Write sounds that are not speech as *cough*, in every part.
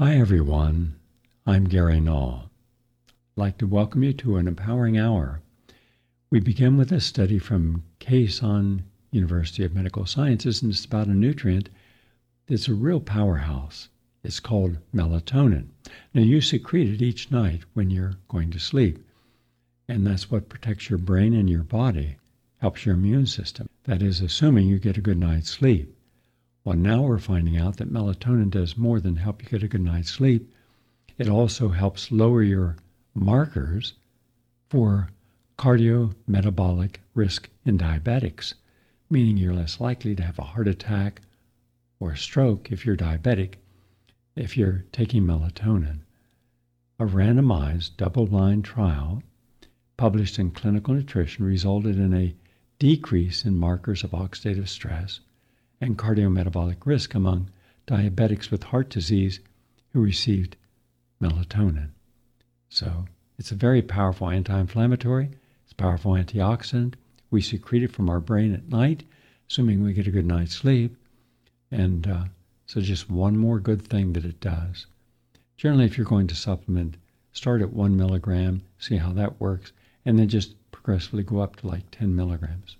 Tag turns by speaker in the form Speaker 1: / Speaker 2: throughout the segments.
Speaker 1: Hi, everyone. I'm Gary Null. I'd like to welcome you to an empowering hour. We begin with a study from Kashan University of Medical Sciences, and it's about a nutrient that's a real powerhouse. It's called melatonin. Now, you secrete it each night when you're going to sleep, and that's what protects your brain and your body, helps your immune system. That is, assuming you get a good night's sleep. Well, now we're finding out that melatonin does more than help you get a good night's sleep. It also helps lower your markers for cardiometabolic risk in diabetics, meaning you're less likely to have a heart attack or stroke if you're diabetic if you're taking melatonin. A randomized double blind trial published in Clinical Nutrition resulted in a decrease in markers of oxidative stress and cardiometabolic risk among diabetics with heart disease who received melatonin. So it's a very powerful anti inflammatory, it's a powerful antioxidant. We secrete it from our brain at night, assuming we get a good night's sleep. And uh, so, just one more good thing that it does. Generally, if you're going to supplement, start at one milligram, see how that works, and then just progressively go up to like 10 milligrams.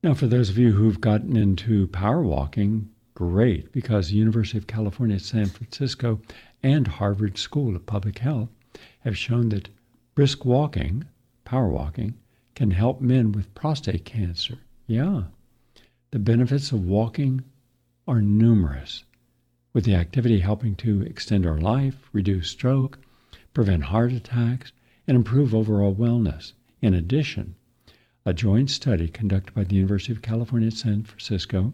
Speaker 1: Now, for those of you who've gotten into power walking, great, because the University of California at San Francisco and Harvard School of Public Health have shown that brisk walking, power walking, can help men with prostate cancer. Yeah. The benefits of walking are numerous, with the activity helping to extend our life, reduce stroke, prevent heart attacks, and improve overall wellness. In addition, a joint study conducted by the University of California at San Francisco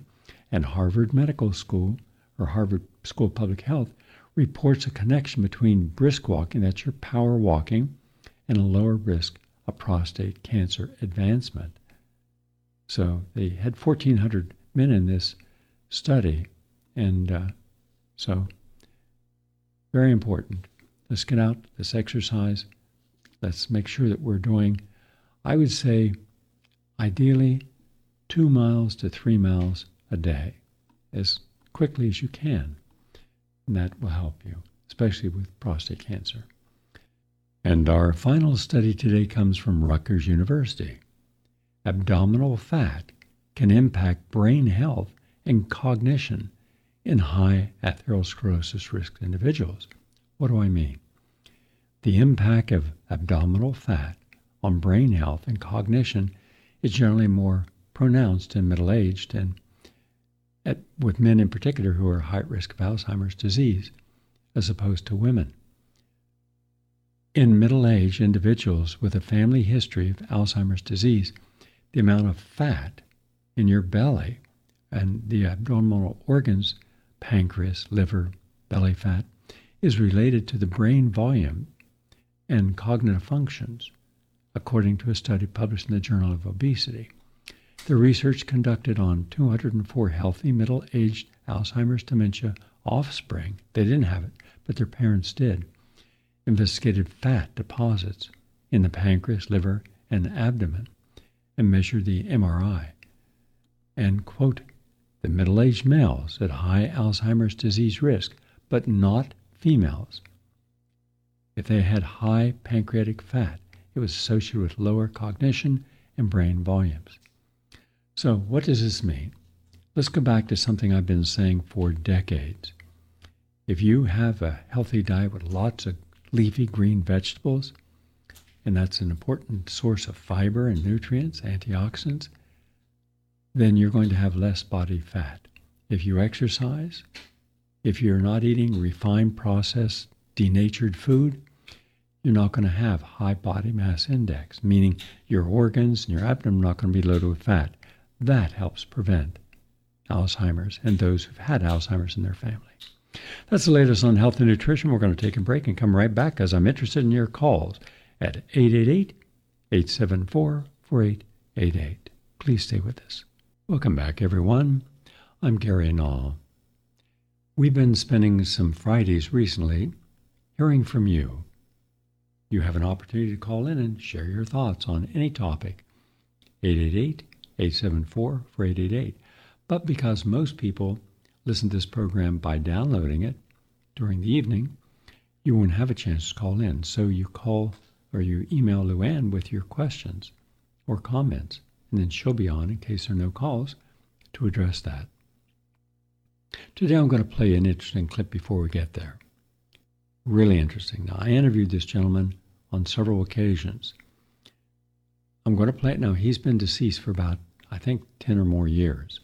Speaker 1: and Harvard Medical School or Harvard School of Public Health reports a connection between brisk walking, that's your power walking, and a lower risk of prostate cancer advancement. So they had 1,400 men in this study, and uh, so very important. Let's get out, let's exercise, let's make sure that we're doing, I would say, ideally two miles to three miles a day as quickly as you can. And that will help you, especially with prostate cancer. And our final study today comes from Rutgers University. Abdominal fat can impact brain health and cognition in high atherosclerosis risk individuals. What do I mean? The impact of abdominal fat on brain health and cognition is generally more pronounced in middle aged and at, with men in particular who are high risk of Alzheimer's disease, as opposed to women. In middle aged individuals with a family history of Alzheimer's disease, the amount of fat in your belly and the abdominal organs, pancreas, liver, belly fat, is related to the brain volume and cognitive functions according to a study published in the Journal of Obesity. The research conducted on 204 healthy middle aged Alzheimer's dementia offspring, they didn't have it, but their parents did, investigated fat deposits in the pancreas, liver, and abdomen and measured the MRI. And, quote, the middle aged males at high Alzheimer's disease risk, but not females, if they had high pancreatic fat, it was associated with lower cognition and brain volumes. So, what does this mean? Let's go back to something I've been saying for decades. If you have a healthy diet with lots of leafy green vegetables, and that's an important source of fiber and nutrients, antioxidants, then you're going to have less body fat. If you exercise, if you're not eating refined, processed, denatured food, you're not going to have high body mass index, meaning your organs and your abdomen are not going to be loaded with fat. That helps prevent Alzheimer's and those who've had Alzheimer's in their family. That's the latest on health and nutrition. We're going to take a break and come right back as I'm interested in your calls at 888 874 4888. Please stay with us. Welcome back, everyone. I'm Gary Null. We've been spending some Fridays recently hearing from you you have an opportunity to call in and share your thoughts on any topic. 888 874 4888. But because most people listen to this program by downloading it, during the evening, you won't have a chance to call in. So you call or you email Luann with your questions or comments, and then she'll be on in case there are no calls to address that. Today I'm going to play an interesting clip before we get there. Really interesting. Now, I interviewed this gentleman on several occasions. I'm going to play it now. He's been deceased for about, I think, 10 or more years.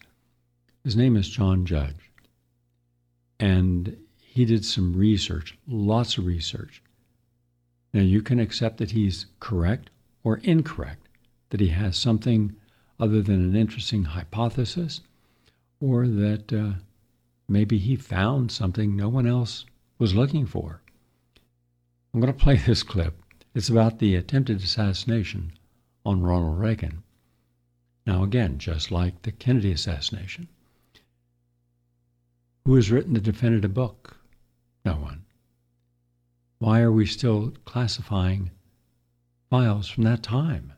Speaker 1: His name is John Judge. And he did some research, lots of research. Now, you can accept that he's correct or incorrect, that he has something other than an interesting hypothesis, or that uh, maybe he found something no one else was looking for. I'm going to play this clip. It's about the attempted assassination on Ronald Reagan. Now, again, just like the Kennedy assassination, who has written the definitive book? No one. Why are we still classifying files from that time?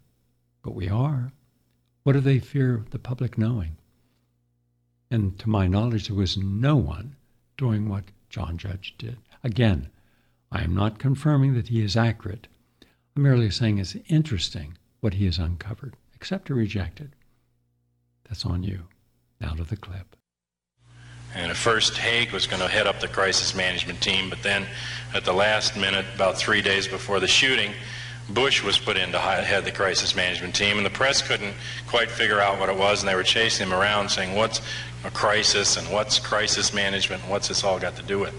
Speaker 1: But we are. What do they fear the public knowing? And to my knowledge, there was no one doing what John Judge did. Again, I am not confirming that he is accurate. Merely saying it's interesting what he has uncovered. Accept or reject it. That's on you. Now to the clip.
Speaker 2: And at first, Haig was going to head up the crisis management team, but then at the last minute, about three days before the shooting, Bush was put in to head the crisis management team, and the press couldn't quite figure out what it was, and they were chasing him around saying, What's a crisis, and what's crisis management, and what's this all got to do with?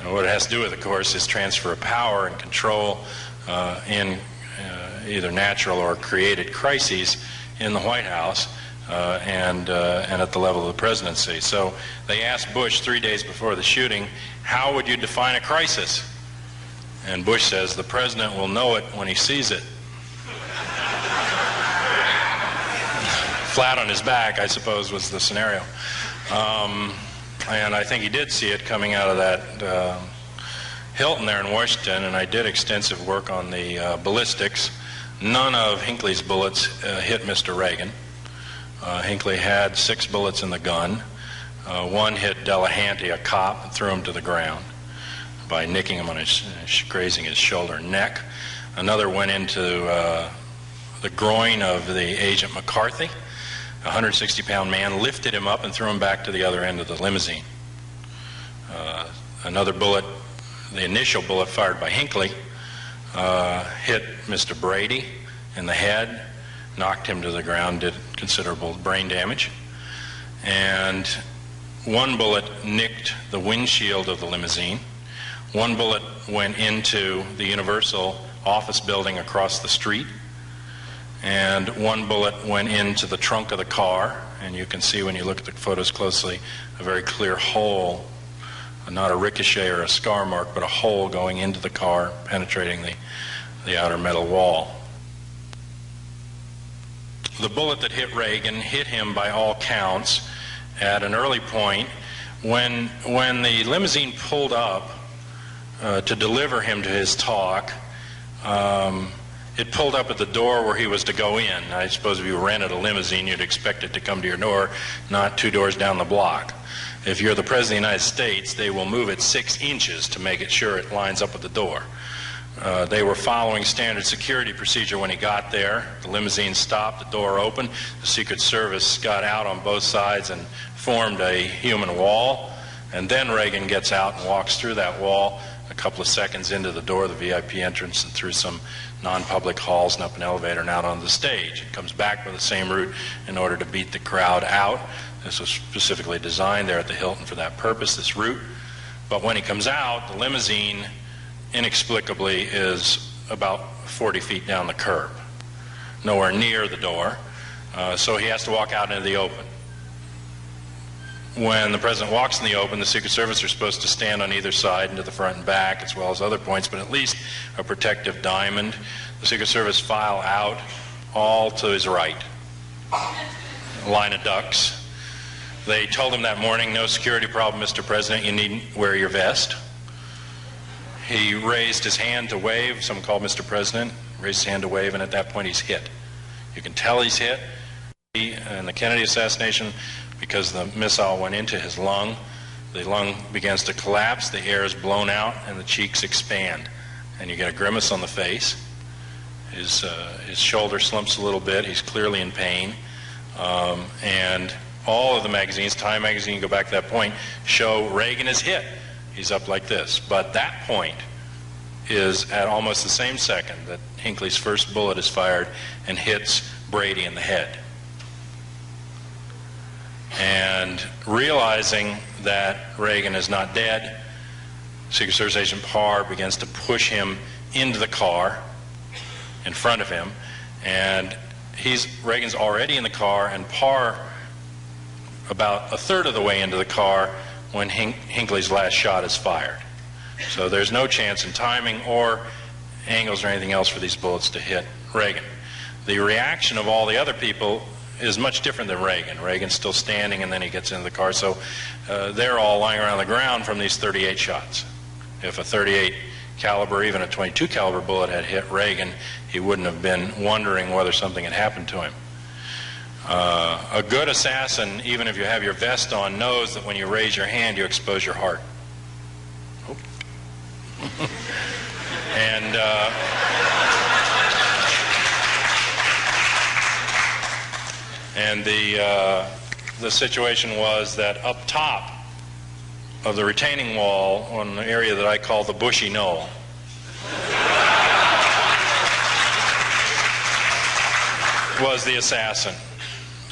Speaker 2: And what it has to do with, of course, is transfer of power and control uh, in uh, either natural or created crises in the White House uh, and, uh, and at the level of the presidency. So they asked Bush three days before the shooting, how would you define a crisis? And Bush says, the president will know it when he sees it. *laughs* Flat on his back, I suppose, was the scenario. Um, and I think he did see it coming out of that uh, Hilton there in Washington, and I did extensive work on the uh, ballistics. None of Hinckley's bullets uh, hit Mr. Reagan. Uh, Hinckley had six bullets in the gun. Uh, one hit Delahanty, a cop, and threw him to the ground by nicking him on his, grazing his shoulder and neck. Another went into uh, the groin of the agent McCarthy. A 160 pound man lifted him up and threw him back to the other end of the limousine. Uh, another bullet, the initial bullet fired by Hinckley, uh, hit Mr. Brady in the head knocked him to the ground, did considerable brain damage. And one bullet nicked the windshield of the limousine. One bullet went into the Universal office building across the street. And one bullet went into the trunk of the car. And you can see when you look at the photos closely a very clear hole, not a ricochet or a scar mark, but a hole going into the car, penetrating the, the outer metal wall. The bullet that hit Reagan hit him by all counts at an early point. When, when the limousine pulled up uh, to deliver him to his talk, um, it pulled up at the door where he was to go in. I suppose if you rented a limousine, you'd expect it to come to your door, not two doors down the block. If you're the President of the United States, they will move it six inches to make it sure it lines up with the door. Uh, they were following standard security procedure when he got there. The limousine stopped, the door opened. The Secret Service got out on both sides and formed a human wall. And then Reagan gets out and walks through that wall a couple of seconds into the door of the VIP entrance and through some non public halls and up an elevator and out on the stage. It comes back by the same route in order to beat the crowd out. This was specifically designed there at the Hilton for that purpose, this route. But when he comes out, the limousine inexplicably is about 40 feet down the curb, nowhere near the door. Uh, so he has to walk out into the open. When the president walks in the open, the Secret Service are supposed to stand on either side and to the front and back, as well as other points, but at least a protective diamond. The Secret Service file out all to his right. A line of ducks. They told him that morning, no security problem, Mr. President, you needn't wear your vest. He raised his hand to wave. Someone called Mr. President, raised his hand to wave, and at that point he's hit. You can tell he's hit. In the Kennedy assassination, because the missile went into his lung, the lung begins to collapse, the air is blown out, and the cheeks expand. And you get a grimace on the face. His, uh, his shoulder slumps a little bit. He's clearly in pain. Um, and all of the magazines, Time magazine, go back to that point, show Reagan is hit. He's up like this. But that point is at almost the same second that Hinckley's first bullet is fired and hits Brady in the head. And realizing that Reagan is not dead, Secret Service Agent Parr begins to push him into the car in front of him. And he's Reagan's already in the car, and Parr about a third of the way into the car when Hink- Hinckley's last shot is fired. So there's no chance in timing or angles or anything else for these bullets to hit Reagan. The reaction of all the other people is much different than Reagan. Reagan's still standing and then he gets into the car. So uh, they're all lying around the ground from these 38 shots. If a 38 caliber, even a 22 caliber bullet had hit Reagan, he wouldn't have been wondering whether something had happened to him. Uh, a good assassin, even if you have your vest on, knows that when you raise your hand, you expose your heart. Oh. *laughs* and uh, and the uh, the situation was that up top of the retaining wall on the area that I call the bushy knoll. *laughs* was the assassin.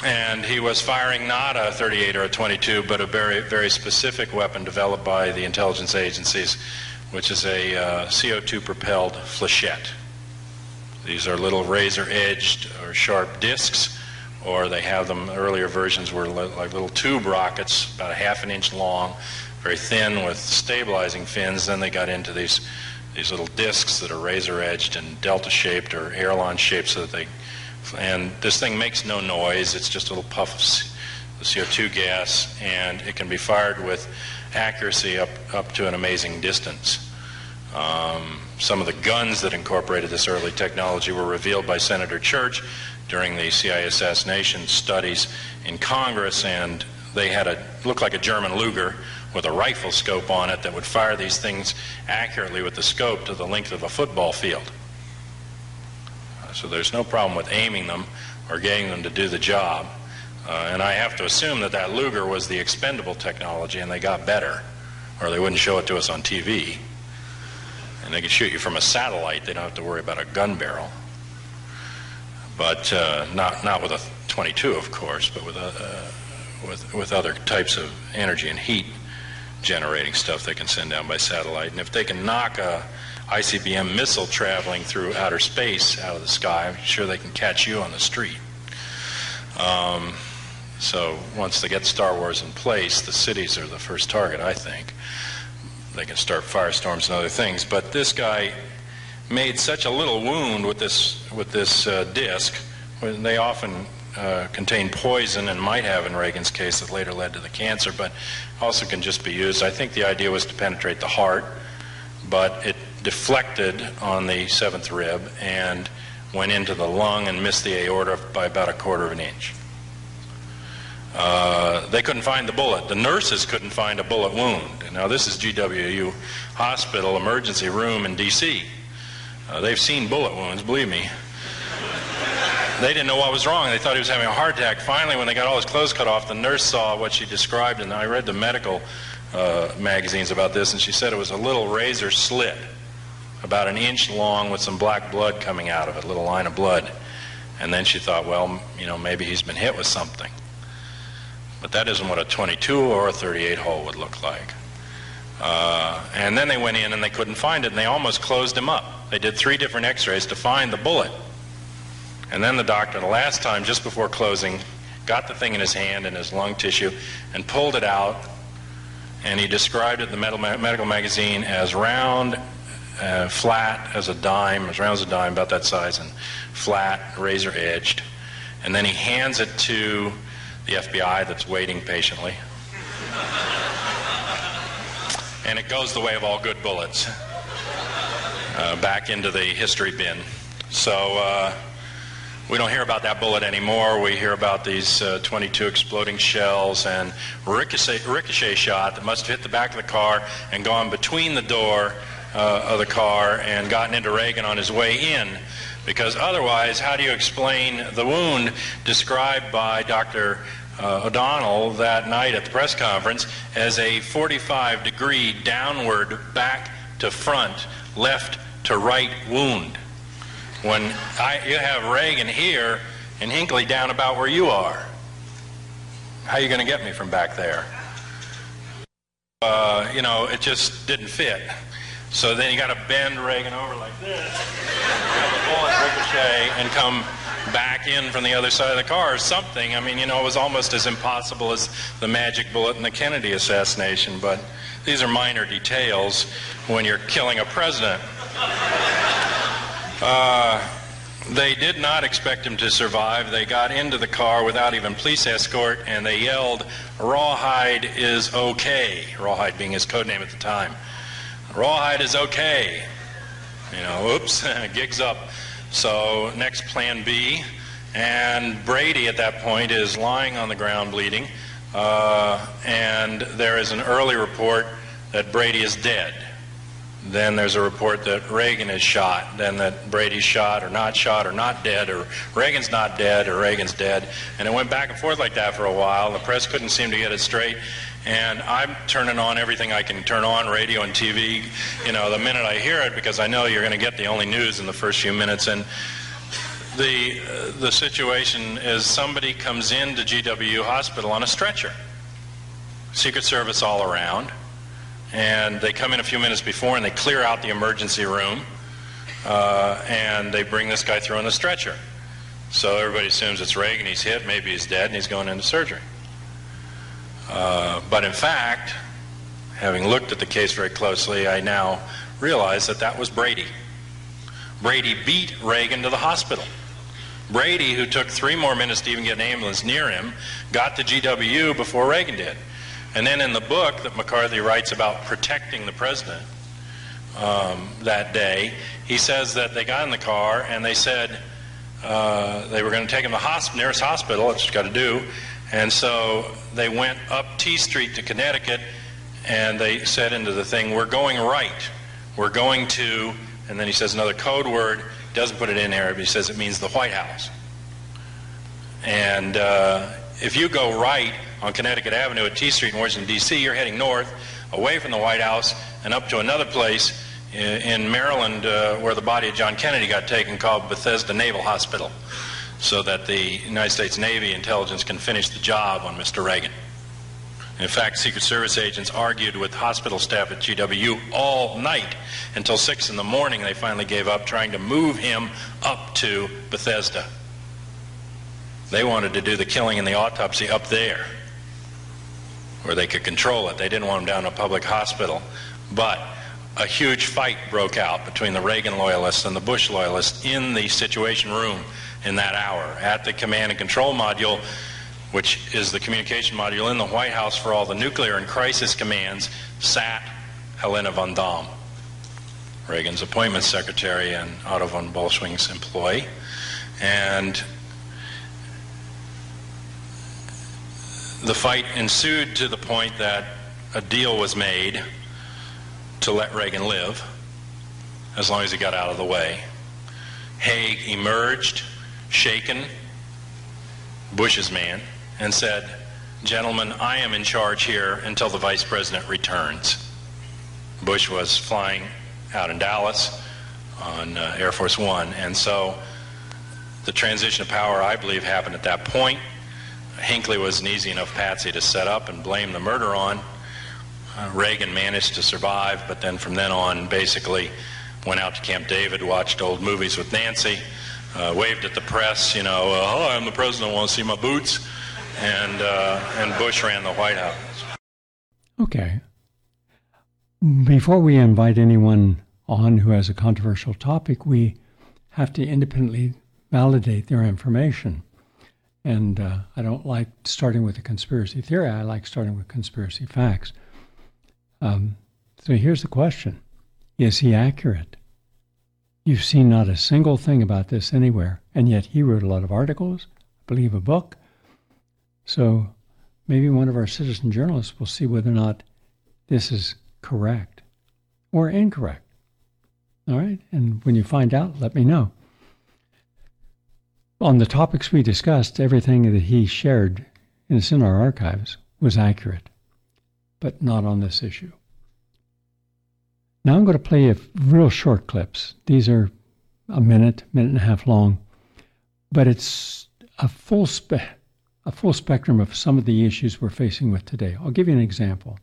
Speaker 2: And he was firing not a 38 or a 22, but a very, very specific weapon developed by the intelligence agencies, which is a uh, CO2 propelled flechette. These are little razor edged or sharp discs, or they have them, earlier versions were like little tube rockets, about a half an inch long, very thin with stabilizing fins. Then they got into these, these little discs that are razor edged and delta shaped or airline shaped so that they and this thing makes no noise. It's just a little puff of CO2 gas, and it can be fired with accuracy up, up to an amazing distance. Um, some of the guns that incorporated this early technology were revealed by Senator Church during the CIA assassination studies in Congress, and they had a looked like a German Luger with a rifle scope on it that would fire these things accurately with the scope to the length of a football field. So there's no problem with aiming them or getting them to do the job. Uh, and I have to assume that that Luger was the expendable technology and they got better, or they wouldn't show it to us on TV. And they could shoot you from a satellite. They don't have to worry about a gun barrel. But uh, not, not with a 22, of course, but with, a, uh, with, with other types of energy and heat generating stuff they can send down by satellite. And if they can knock a ICBM missile traveling through outer space out of the sky. I'm sure they can catch you on the street. Um, so once they get Star Wars in place, the cities are the first target, I think. They can start firestorms and other things. But this guy made such a little wound with this with this uh, disc. They often uh, contain poison and might have in Reagan's case that later led to the cancer, but also can just be used. I think the idea was to penetrate the heart, but it deflected on the seventh rib and went into the lung and missed the aorta by about a quarter of an inch. Uh, they couldn't find the bullet. The nurses couldn't find a bullet wound. Now, this is GWU Hospital emergency room in D.C. Uh, they've seen bullet wounds, believe me. They didn't know what was wrong. They thought he was having a heart attack. Finally, when they got all his clothes cut off, the nurse saw what she described, and I read the medical uh, magazines about this, and she said it was a little razor slit about an inch long with some black blood coming out of it, a little line of blood. And then she thought, well, you know, maybe he's been hit with something. But that isn't what a 22 or a 38 hole would look like. Uh, and then they went in and they couldn't find it, and they almost closed him up. They did three different x rays to find the bullet. And then the doctor, the last time, just before closing, got the thing in his hand and his lung tissue and pulled it out. And he described it in the medical magazine as round uh, flat as a dime, as round as a dime, about that size, and flat, razor edged. And then he hands it to the FBI that's waiting patiently. and it goes the way of all good bullets uh, back into the history bin. So uh, we don't hear about that bullet anymore. We hear about these uh, 22 exploding shells and ricochet, ricochet shot that must have hit the back of the car and gone between the door uh, of the car and gotten into Reagan on his way in. Because otherwise, how do you explain the wound described by Dr. Uh, O'Donnell that night at the press conference as a 45 degree downward back to front, left to right wound? when I, you have Reagan here and Hinckley down about where you are. How are you going to get me from back there? Uh, you know, it just didn't fit. So then you got to bend Reagan over like this, have the bullet ricochet, and come back in from the other side of the car or something. I mean, you know, it was almost as impossible as the magic bullet in the Kennedy assassination. But these are minor details when you're killing a president. Uh, they did not expect him to survive. They got into the car without even police escort and they yelled, Rawhide is okay. Rawhide being his code name at the time. Rawhide is okay. You know, oops, *laughs* gig's up. So, next plan B. And Brady at that point is lying on the ground bleeding. Uh, and there is an early report that Brady is dead. Then there's a report that Reagan is shot, then that Brady's shot or not shot or not dead, or Reagan's not dead or Reagan's dead. And it went back and forth like that for a while. The press couldn't seem to get it straight. And I'm turning on everything I can turn on, radio and TV, you know, the minute I hear it, because I know you're going to get the only news in the first few minutes. And the, uh, the situation is somebody comes into GW Hospital on a stretcher. Secret Service all around and they come in a few minutes before and they clear out the emergency room uh, and they bring this guy through on a stretcher. So everybody assumes it's Reagan, he's hit, maybe he's dead, and he's going into surgery. Uh, but in fact, having looked at the case very closely, I now realize that that was Brady. Brady beat Reagan to the hospital. Brady, who took three more minutes to even get an ambulance near him, got to GW before Reagan did. And then in the book that McCarthy writes about protecting the president um, that day, he says that they got in the car and they said uh, they were going to take him to the hosp- nearest hospital, which you got to do. And so they went up T Street to Connecticut and they said into the thing, We're going right. We're going to, and then he says another code word, doesn't put it in here, but he says it means the White House. And uh, if you go right, on Connecticut Avenue at T Street in Washington, D.C., you're heading north, away from the White House, and up to another place in Maryland uh, where the body of John Kennedy got taken called Bethesda Naval Hospital, so that the United States Navy intelligence can finish the job on Mr. Reagan. In fact, Secret Service agents argued with hospital staff at GW all night until 6 in the morning. They finally gave up trying to move him up to Bethesda. They wanted to do the killing and the autopsy up there where they could control it. They didn't want him down in a public hospital. But a huge fight broke out between the Reagan loyalists and the Bush loyalists in the Situation Room in that hour at the command and control module, which is the communication module in the White House for all the nuclear and crisis commands, sat Helene von Damm, Reagan's appointments secretary and Otto von Bolschwing's employee. And the fight ensued to the point that a deal was made to let Reagan live as long as he got out of the way. Haig emerged, shaken, Bush's man, and said, Gentlemen, I am in charge here until the vice president returns. Bush was flying out in Dallas on uh, Air Force One, and so the transition of power, I believe, happened at that point. Hinckley was an easy enough patsy to set up and blame the murder on. Uh, Reagan managed to survive, but then from then on, basically went out to Camp David, watched old movies with Nancy, uh, waved at the press, you know, oh, I'm the president, I want to see my boots, and uh, and Bush ran the White House.
Speaker 1: Okay. Before we invite anyone on who has a controversial topic, we have to independently validate their information. And uh, I don't like starting with a conspiracy theory. I like starting with conspiracy facts. Um, so here's the question Is he accurate? You've seen not a single thing about this anywhere. And yet he wrote a lot of articles, I believe a book. So maybe one of our citizen journalists will see whether or not this is correct or incorrect. All right? And when you find out, let me know. On the topics we discussed, everything that he shared, and it's in our archives, was accurate, but not on this issue. Now I'm going to play a real short clips. These are a minute, minute and a half long, but it's a full spe- a full spectrum of some of the issues we're facing with today. I'll give you an example.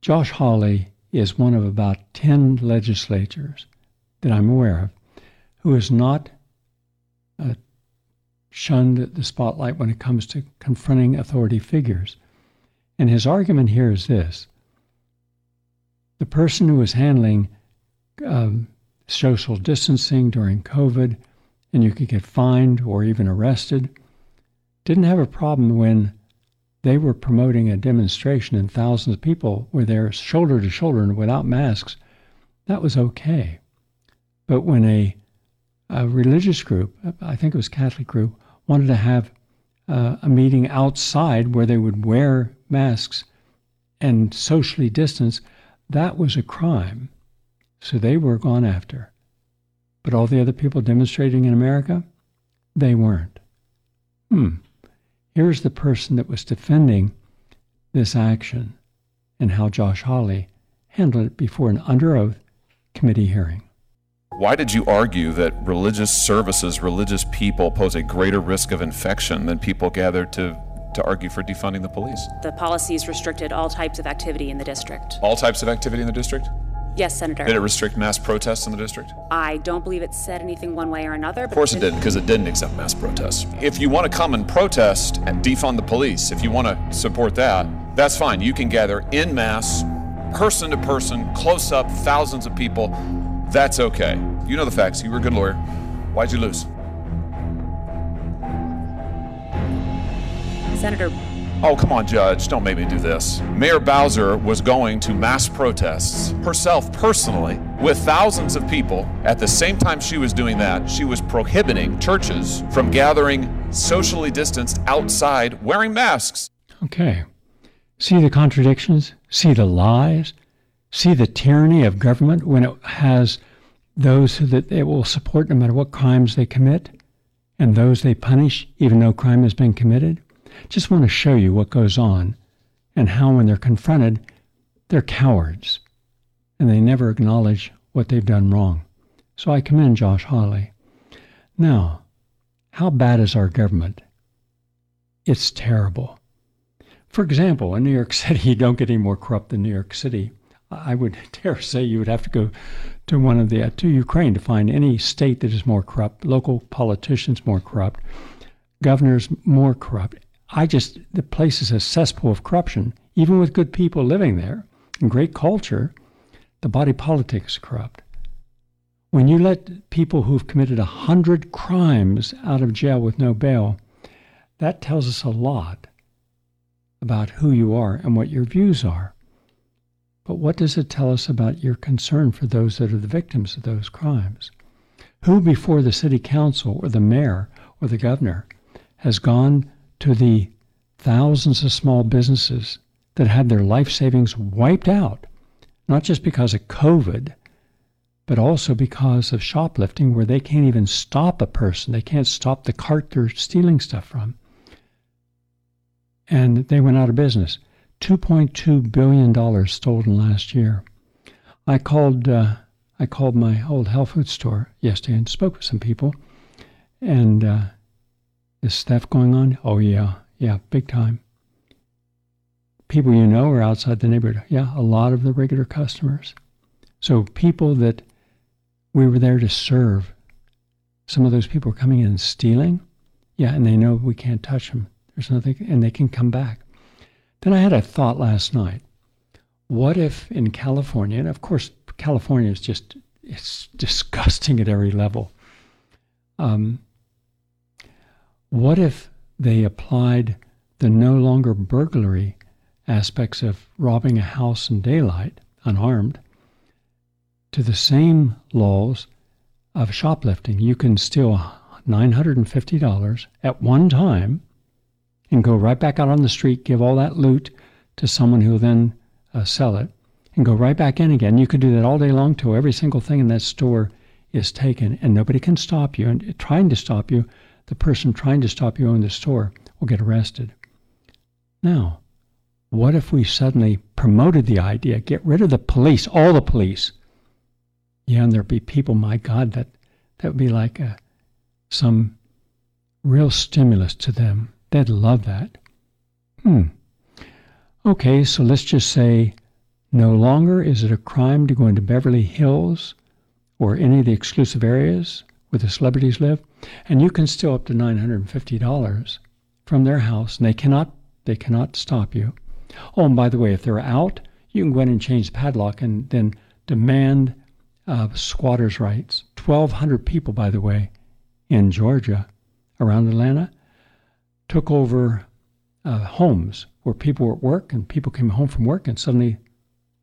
Speaker 1: Josh Hawley is one of about 10 legislators that I'm aware of who has not uh, shunned the spotlight when it comes to confronting authority figures. And his argument here is this the person who was handling um, social distancing during COVID, and you could get fined or even arrested, didn't have a problem when they were promoting a demonstration and thousands of people were there shoulder to shoulder and without masks. That was okay. But when a, a religious group, I think it was Catholic group, wanted to have uh, a meeting outside where they would wear masks and socially distance, that was a crime. So they were gone after. But all the other people demonstrating in America, they weren't. Hmm. Here's the person that was defending this action and how Josh Hawley handled it before an under oath committee hearing.
Speaker 3: Why did you argue that religious services, religious people pose a greater risk of infection than people gathered to, to argue for defunding the police?
Speaker 4: The policies restricted all types of activity in the district.
Speaker 3: All types of activity in the district?
Speaker 4: Yes, Senator.
Speaker 3: Did it restrict mass protests in the district?
Speaker 4: I don't believe it said anything one way or another.
Speaker 3: Of course it didn't, because it didn't accept mass protests. If you want to come and protest and defund the police, if you want to support that, that's fine. You can gather in mass, person to person, close up, thousands of people. That's okay. You know the facts. You were a good lawyer. Why'd you lose?
Speaker 4: Senator
Speaker 3: Oh, come on, Judge, don't make me do this. Mayor Bowser was going to mass protests herself personally with thousands of people. At the same time she was doing that, she was prohibiting churches from gathering socially distanced outside wearing masks.
Speaker 1: Okay. See the contradictions? See the lies? See the tyranny of government when it has those that it will support no matter what crimes they commit and those they punish even though crime has been committed? Just want to show you what goes on and how, when they're confronted, they're cowards and they never acknowledge what they've done wrong. So I commend Josh Hawley. Now, how bad is our government? It's terrible. For example, in New York *laughs* City, you don't get any more corrupt than New York City. I would *laughs* dare say you would have to go to one of the uh, to Ukraine to find any state that is more corrupt, local politicians more corrupt, governors more corrupt. I just, the place is a cesspool of corruption. Even with good people living there and great culture, the body politic is corrupt. When you let people who've committed a hundred crimes out of jail with no bail, that tells us a lot about who you are and what your views are. But what does it tell us about your concern for those that are the victims of those crimes? Who before the city council or the mayor or the governor has gone to the thousands of small businesses that had their life savings wiped out, not just because of COVID, but also because of shoplifting, where they can't even stop a person. They can't stop the cart they're stealing stuff from. And they went out of business. $2.2 billion stolen last year. I called, uh, I called my old health food store yesterday and spoke with some people. And uh, is theft going on? Oh, yeah. Yeah, big time. People you know are outside the neighborhood. Yeah, a lot of the regular customers. So people that we were there to serve, some of those people are coming in and stealing. Yeah, and they know we can't touch them. There's nothing, and they can come back. Then I had a thought last night. What if in California, and of course, California is just, it's disgusting at every level. Um, what if they applied the no longer burglary aspects of robbing a house in daylight, unarmed, to the same laws of shoplifting. You can steal $950 at one time and go right back out on the street, give all that loot to someone who will then uh, sell it, and go right back in again. You could do that all day long till every single thing in that store is taken, and nobody can stop you. And trying to stop you, the person trying to stop you in the store will get arrested. Now, what if we suddenly promoted the idea, get rid of the police, all the police? Yeah, and there'd be people, my God, that that would be like a, some real stimulus to them. They'd love that. Hmm. Okay, so let's just say no longer is it a crime to go into Beverly Hills or any of the exclusive areas where the celebrities live, and you can steal up to $950 from their house, and they cannot they cannot stop you. Oh, and by the way, if they're out, you can go in and change the padlock and then demand uh, squatters' rights. 1,200 people, by the way, in Georgia, around Atlanta, took over uh, homes where people were at work and people came home from work and suddenly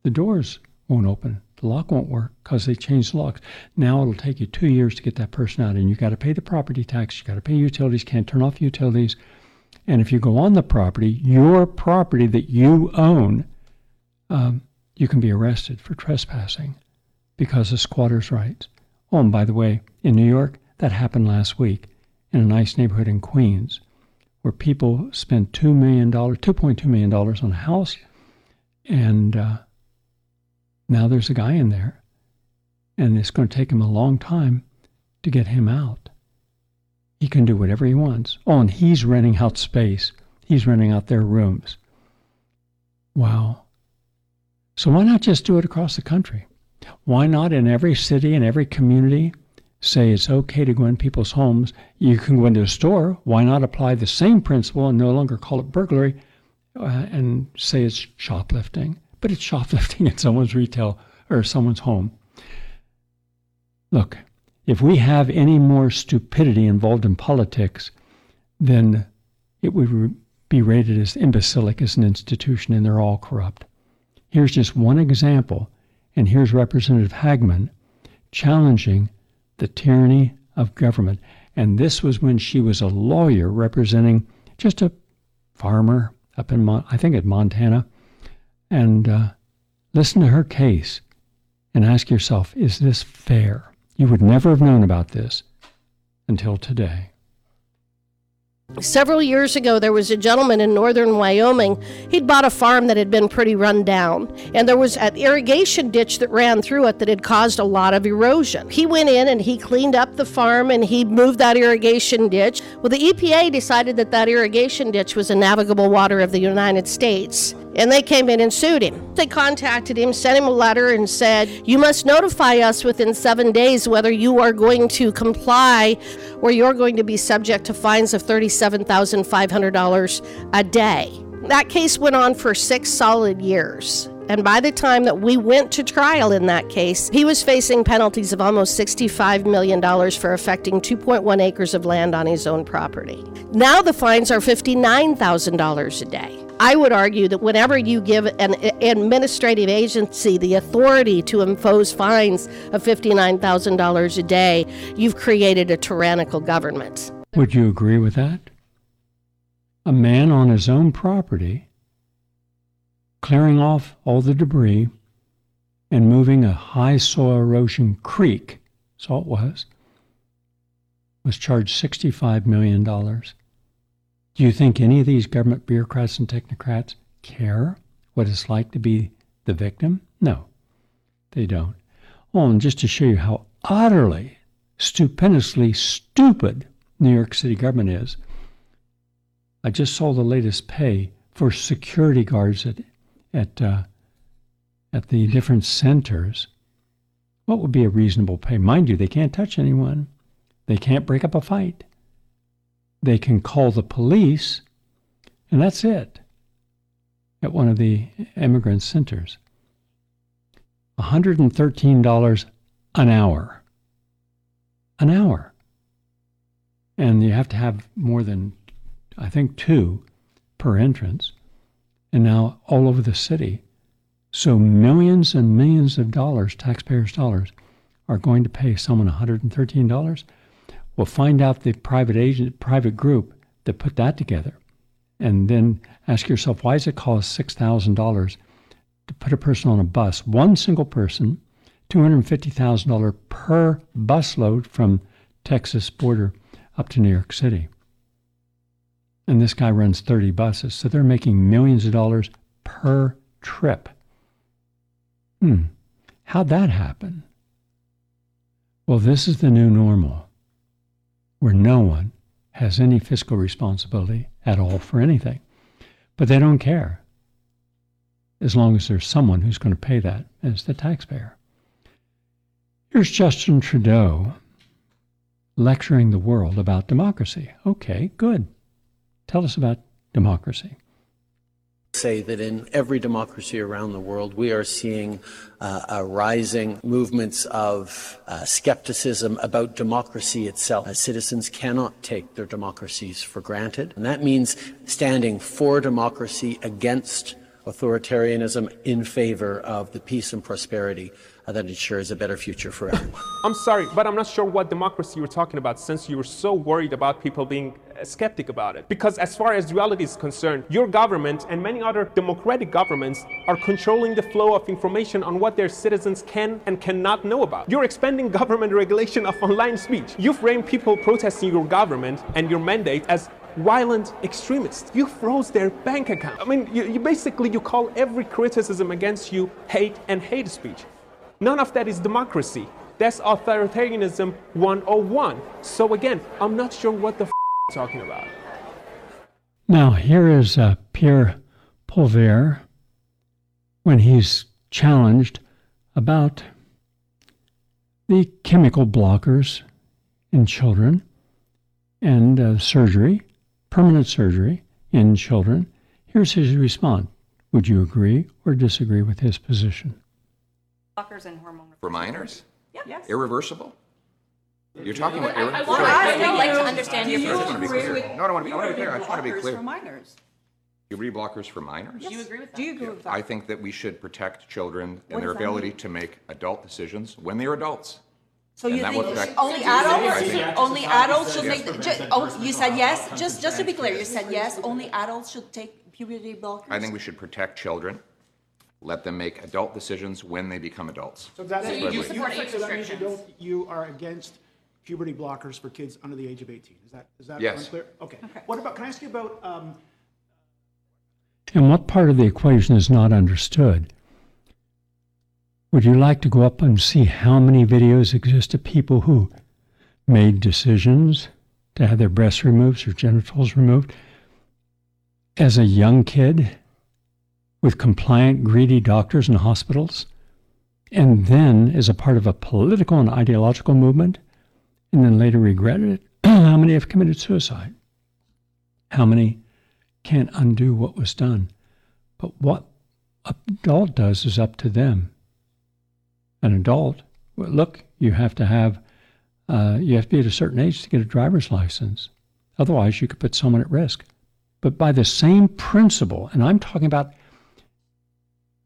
Speaker 1: the doors won't open. The lock won't work because they changed the locks. Now it'll take you two years to get that person out, and you got to pay the property tax. You got to pay utilities. Can't turn off utilities. And if you go on the property, your property that you own, um, you can be arrested for trespassing because of squatters' rights. Oh, and by the way, in New York, that happened last week in a nice neighborhood in Queens where people spent $2 million, $2.2 million on a house, and uh, now there's a guy in there, and it's going to take him a long time to get him out. He can do whatever he wants. Oh, and he's renting out space. He's renting out their rooms. Wow. So why not just do it across the country? Why not in every city and every community say it's okay to go in people's homes. You can go into a store. Why not apply the same principle and no longer call it burglary uh, and say it's shoplifting? But it's shoplifting in someone's retail or someone's home. Look, if we have any more stupidity involved in politics, then it would be rated as imbecilic as an institution, and they're all corrupt. Here's just one example, and here's Representative Hageman challenging the tyranny of government. And this was when she was a lawyer representing just a farmer up in, Mon- I think, at Montana. And uh, listen to her case and ask yourself, is this fair? You would never have known about this until today.
Speaker 5: Several years ago, there was a gentleman in northern Wyoming. He'd bought a farm that had been pretty run down, and there was an irrigation ditch that ran through it that had caused a lot of erosion. He went in and he cleaned up the farm and he moved that irrigation ditch. Well, the EPA decided that that irrigation ditch was a navigable water of the United States, and they came in and sued him. They contacted him, sent him a letter, and said, You must notify us within seven days whether you are going to comply or you're going to be subject to fines of $37,500 a day. That case went on for six solid years. And by the time that we went to trial in that case, he was facing penalties of almost $65 million for affecting 2.1 acres of land on his own property. Now the fines are $59,000 a day. I would argue that whenever you give an administrative agency the authority to impose fines of $59,000 a day, you've created a tyrannical government.
Speaker 1: Would you agree with that? A man on his own property clearing off all the debris and moving a high soil erosion creek, so it was, was charged $65 million. Do you think any of these government bureaucrats and technocrats care what it's like to be the victim? No, they don't. Oh, and just to show you how utterly, stupendously stupid New York City government is, I just saw the latest pay for security guards at at uh, at the different centers, what would be a reasonable pay? Mind you, they can't touch anyone. They can't break up a fight. They can call the police, and that's it. At one of the immigrant centers, $113 an hour. An hour. And you have to have more than, I think, two per entrance and now all over the city. So millions and millions of dollars, taxpayers' dollars, are going to pay someone $113? Well, find out the private agent, private group that put that together, and then ask yourself why does it cost six thousand dollars to put a person on a bus, one single person, two hundred fifty thousand dollars per busload from Texas border up to New York City. And this guy runs 30 buses, so they're making millions of dollars per trip. Hmm, how'd that happen? Well, this is the new normal where no one has any fiscal responsibility at all for anything. But they don't care as long as there's someone who's going to pay that as the taxpayer. Here's Justin Trudeau lecturing the world about democracy. Okay, good. Tell us about democracy
Speaker 6: say that in every democracy around the world, we are seeing uh, rising movements of uh, skepticism about democracy itself. Uh, citizens cannot take their democracies for granted, and that means standing for democracy against authoritarianism in favor of the peace and prosperity that ensures a better future for everyone. *laughs*
Speaker 7: I'm sorry, but I'm not sure what democracy you're talking about since you were so worried about people being uh, skeptic about it. Because as far as reality is concerned, your government and many other democratic governments are controlling the flow of information on what their citizens can and cannot know about. You're expanding *laughs* government regulation of online speech. You frame people protesting your government and your mandate as violent extremists. You froze their bank account. I mean, you, you, basically you call every criticism against you hate and hate speech. None of that is democracy. That's authoritarianism 101. So again, I'm not sure what the f- talking about.
Speaker 1: Now, here is uh, Pierre Poilievre when he's challenged about the chemical blockers in children and uh, surgery, permanent surgery in children. Here's his response. Would you agree or disagree with his position?
Speaker 8: Blockers and hormone
Speaker 9: For minors?
Speaker 8: Yeah. Yes.
Speaker 9: Irreversible? You're talking about
Speaker 8: I, I,
Speaker 9: irreversible?
Speaker 8: want, I would like to understand your
Speaker 9: I just want to be
Speaker 8: position.
Speaker 9: clear. No, I don't want to be, I want to be clear. I just want to be
Speaker 10: blockers
Speaker 9: clear.
Speaker 10: for minors.
Speaker 9: You read blockers for minors?
Speaker 8: Do you agree with that?
Speaker 10: Do you agree with that?
Speaker 9: I think that we should protect children
Speaker 10: What
Speaker 9: and their
Speaker 10: does that
Speaker 9: ability
Speaker 10: mean?
Speaker 9: to make adult decisions when they're adults.
Speaker 10: So
Speaker 9: And
Speaker 10: you
Speaker 9: that
Speaker 10: think
Speaker 9: would affect-
Speaker 10: only adults,
Speaker 9: think-
Speaker 10: only adults should make, the- ju- oh, you said yes? Just, just to be clear, you said yes, only adults should take puberty blockers?
Speaker 9: I think we should protect children, let them make adult decisions when they become adults.
Speaker 11: So that
Speaker 8: So
Speaker 11: means
Speaker 8: you
Speaker 11: you,
Speaker 8: support
Speaker 11: so that means you
Speaker 8: restrictions?
Speaker 11: don't, you are against puberty blockers for kids under the age of 18. Is that, is that
Speaker 9: Yes.
Speaker 11: unclear? Okay. What about, can I ask you about, um,
Speaker 1: And what part of the equation is not understood? Would you like to go up and see how many videos exist of people who made decisions to have their breasts removed or genitals removed as a young kid with compliant, greedy doctors and hospitals, and then as a part of a political and ideological movement, and then later regretted it? *clears throat* how many have committed suicide? How many can't undo what was done. But what an adult does is up to them. An adult, well, look, you have to have, uh, you have to be at a certain age to get a driver's license. Otherwise, you could put someone at risk. But by the same principle, and I'm talking about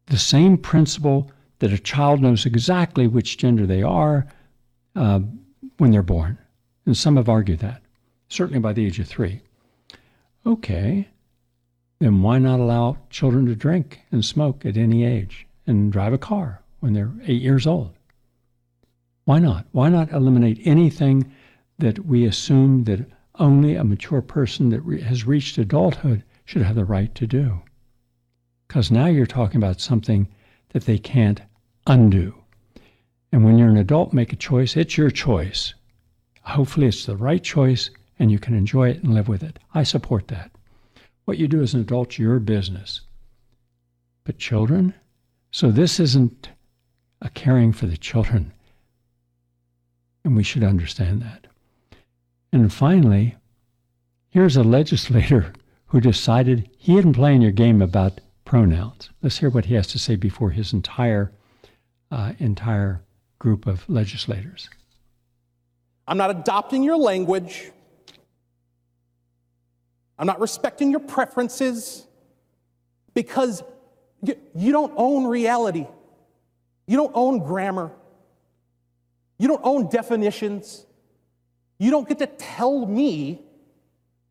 Speaker 1: the same principle that a child knows exactly which gender they are uh, when they're born. And some have argued that, certainly by the age of three. Okay, then why not allow children to drink and smoke at any age and drive a car when they're eight years old? Why not? Why not eliminate anything that we assume that only a mature person that re- has reached adulthood should have the right to do? Because now you're talking about something that they can't undo. And when you're an adult, make a choice, it's your choice. Hopefully, it's the right choice and you can enjoy it and live with it. I support that. What you do as an adult's your business. But children? So this isn't a caring for the children. And we should understand that. And finally, here's a legislator who decided he isn't playing your game about pronouns. Let's hear what he has to say before his entire uh, entire group of legislators.
Speaker 12: I'm not adopting your language. I'm not respecting your preferences because you, you don't own reality. You don't own grammar. You don't own definitions. You don't get to tell me.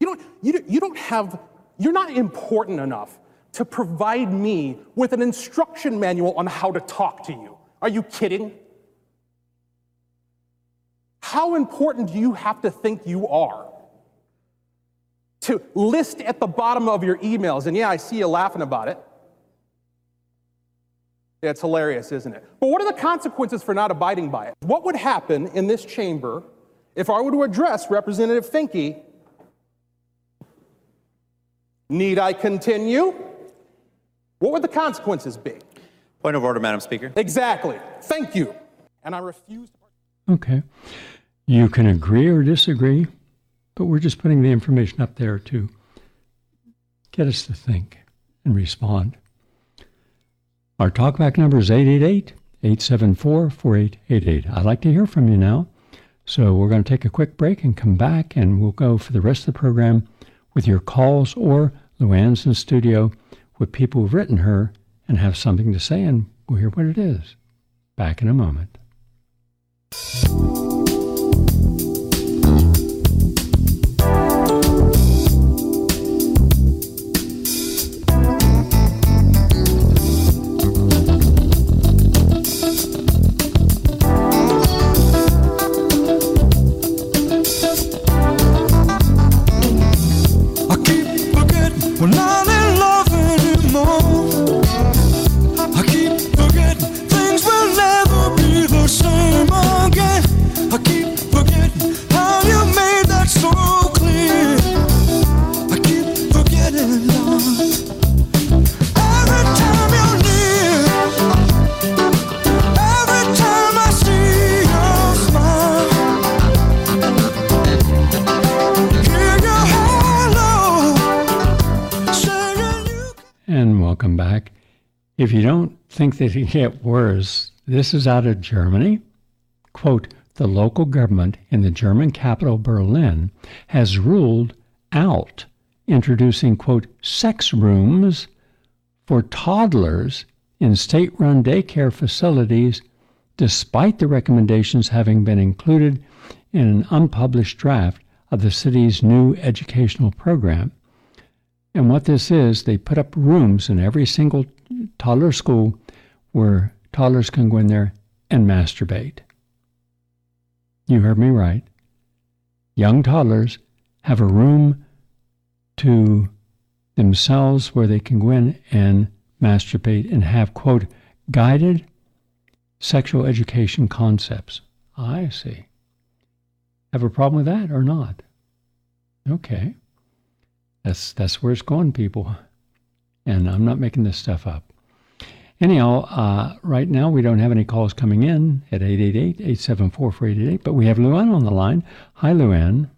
Speaker 12: You don't, you, you don't have, you're not important enough to provide me with an instruction manual on how to talk to you. Are you kidding? How important do you have to think you are? To list at the bottom of your emails, and yeah, I see you laughing about it. It's hilarious, isn't it? But what are the consequences for not abiding by it? What would happen in this chamber if I were to address Representative Finke? Need I continue? What would the consequences be?
Speaker 13: Point of order, Madam Speaker.
Speaker 12: Exactly. Thank you. And I refuse. to.
Speaker 1: Okay. You can agree or disagree, but we're just putting the information up there to get us to think and respond. Our talkback number is 888 874 4888. I'd like to hear from you now. So we're going to take a quick break and come back, and we'll go for the rest of the program with your calls or Luann's in studio with people who've written her and have something to say, and we'll hear what it is. Back in a moment. You don't think that it get worse, this is out of Germany. Quote, the local government in the German capital Berlin has ruled out introducing, quote, sex rooms for toddlers in state run daycare facilities, despite the recommendations having been included in an unpublished draft of the city's new educational program. And what this is, they put up rooms in every single toddler school where toddlers can go in there and masturbate. You heard me right. Young toddlers have a room to themselves where they can go in and masturbate and have, quote, guided sexual education concepts. I see. Have a problem with that or not? Okay. That's that's where it's going, people. And I'm not making this stuff up. Anyhow, uh, right now we don't have any calls coming in at 888-874-4888, but we have Luann on the line. Hi, Luann.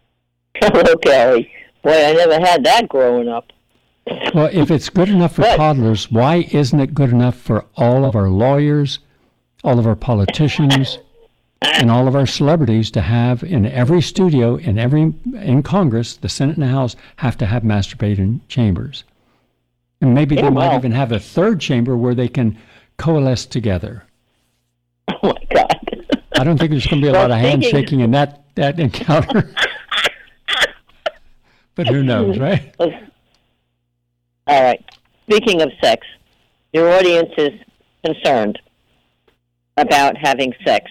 Speaker 1: *laughs*
Speaker 14: Hello, Kelly. Boy, I never had that growing up.
Speaker 1: well, if it's good enough for *laughs* toddlers, why isn't it good enough for all of our lawyers, all of our politicians, and all of our celebrities to have in every studio, in every in Congress, the Senate and the House have to have masturbating chambers. And maybe yeah, they might well. even have a third chamber where they can coalesce together. *laughs*
Speaker 14: Oh my God!
Speaker 1: I don't think there's going to be a lot of handshaking in that that encounter. *laughs* but who knows, mm-hmm. right? All
Speaker 14: right. Speaking of sex, your audience is concerned about having sex.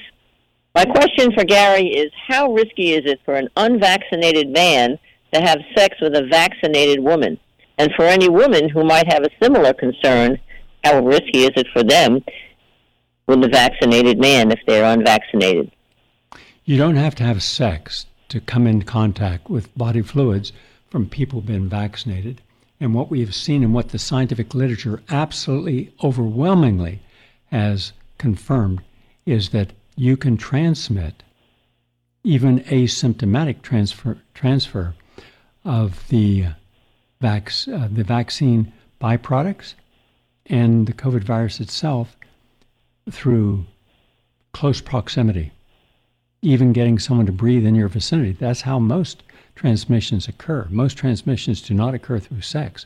Speaker 14: My question for Gary is how risky is it for an unvaccinated man to have sex with a vaccinated woman? And for any woman who might have a similar concern, how risky is it for them with a vaccinated man if they're unvaccinated?
Speaker 1: You don't have to have sex to come in contact with body fluids from people been vaccinated. And what we've seen and what the scientific literature absolutely overwhelmingly has confirmed is that you can transmit even asymptomatic transfer, transfer of the vac- uh, the vaccine byproducts and the COVID virus itself through close proximity, even getting someone to breathe in your vicinity. That's how most transmissions occur. Most transmissions do not occur through sex.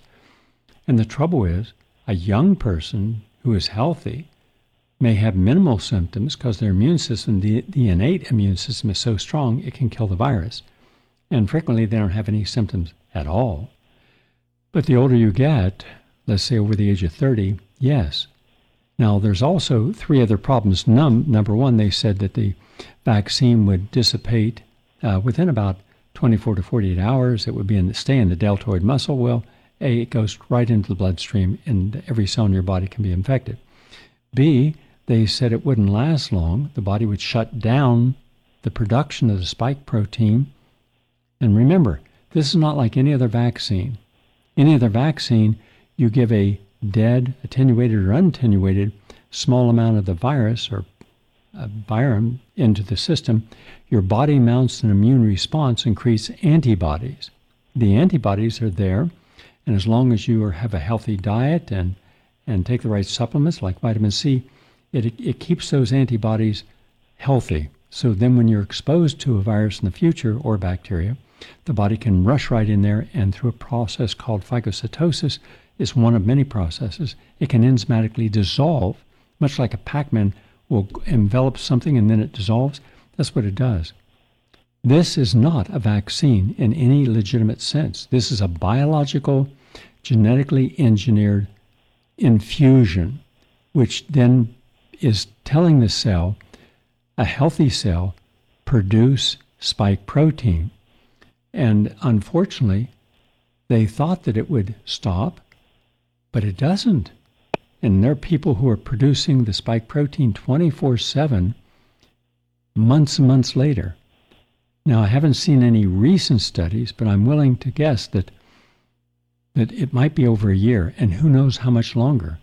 Speaker 1: And the trouble is, a young person who is healthy may have minimal symptoms because their immune system, the, the innate immune system, is so strong it can kill the virus. And frequently they don't have any symptoms at all. But the older you get, let's say over the age of 30, yes. Now, there's also three other problems. Num- number one, they said that the vaccine would dissipate uh, within about 24 to 48 hours. It would be in the, stay in the deltoid muscle. Well, A, it goes right into the bloodstream, and every cell in your body can be infected. B, they said it wouldn't last long. The body would shut down the production of the spike protein. And remember, this is not like any other vaccine. Any other vaccine, you give a dead, attenuated or unattenuated small amount of the virus or uh, a virum into the system, your body mounts an immune response and creates antibodies. The antibodies are there, and as long as you have a healthy diet and, and take the right supplements like vitamin C, it, it keeps those antibodies healthy. So then, when you're exposed to a virus in the future or bacteria, the body can rush right in there and through a process called phagocytosis, is one of many processes, it can enzymatically dissolve, much like a Pac-Man will envelop something and then it dissolves. That's what it does. This is not a vaccine in any legitimate sense. This is a biological, genetically engineered infusion, which then is telling the cell, a healthy cell, produce spike protein. And unfortunately, they thought that it would stop, but it doesn't. And there are people who are producing the spike protein 24 7 months and months later. Now, I haven't seen any recent studies, but I'm willing to guess that, that it might be over a year, and who knows how much longer.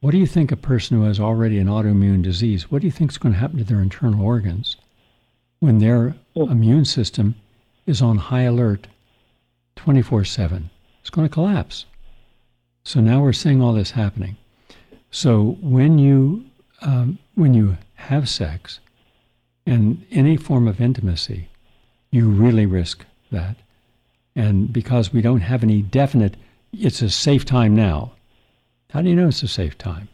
Speaker 1: What do you think a person who has already an autoimmune disease, what do you think is going to happen to their internal organs when their immune system is on high alert 24 7? It's going to collapse. So now we're seeing all this happening. So when you um, when you have sex and any form of intimacy, you really risk that. And because we don't have any definite, it's a safe time now. How do you know it's a safe time?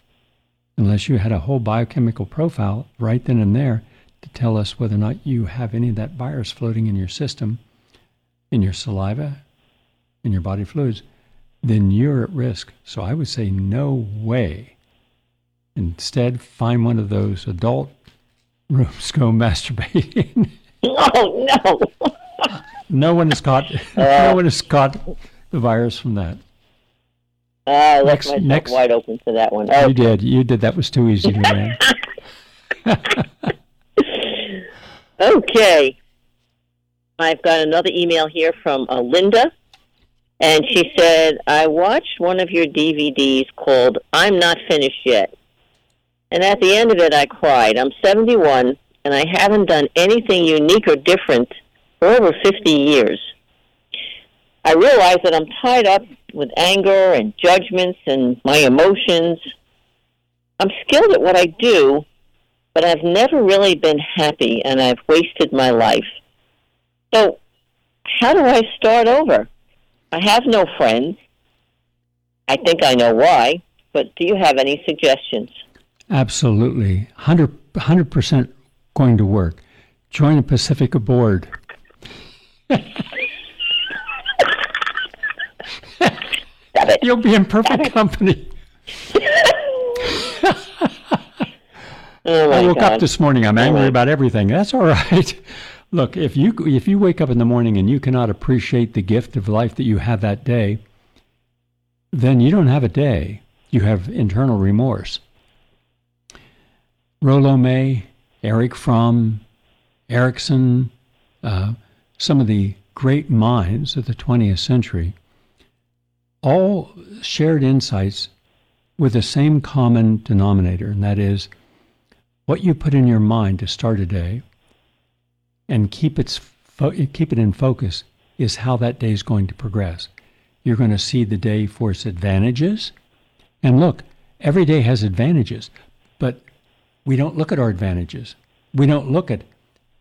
Speaker 1: Unless you had a whole biochemical profile right then and there to tell us whether or not you have any of that virus floating in your system, in your saliva, in your body fluids, then you're at risk. So I would say no way. Instead, find one of those adult *laughs* rooms, go masturbate.
Speaker 14: Oh no! *laughs*
Speaker 1: no one has caught. Uh, no one has caught the virus from that.
Speaker 14: I left
Speaker 1: Next-
Speaker 14: myself
Speaker 1: next-
Speaker 14: wide open to that one.
Speaker 1: You did. You did. That was too easy to win. *laughs*
Speaker 14: Okay. I've got another email here from uh, Linda, and she said, I watched one of your DVDs called I'm Not Finished Yet. And at the end of it, I cried. I'm 71, and I haven't done anything unique or different for over 50 years. I realize that I'm tied up with anger and judgments and my emotions. I'm skilled at what I do, but I've never really been happy and I've wasted my life. So, how do I start over? I have no friends. I think I know why, but do you have any suggestions?
Speaker 1: Absolutely. 100 percent going to work. Join a Pacifica board. *laughs* You'll be in perfect company. *laughs*
Speaker 14: Oh
Speaker 1: I woke
Speaker 14: God.
Speaker 1: up this morning. I'm angry about everything. That's all *laughs* right. Look, if you if you wake up in the morning and you cannot appreciate the gift of life that you have that day, then you don't have a day. You have internal remorse. Rollo May, Erich Fromm, Erikson, uh, some of the great minds of the 20th century, all shared insights with the same common denominator, and that is what you put in your mind to start a day and keep its fo- keep it in focus is how that day is going to progress. You're going to see the day for its advantages. And look, every day has advantages, but we don't look at our advantages. We don't look at,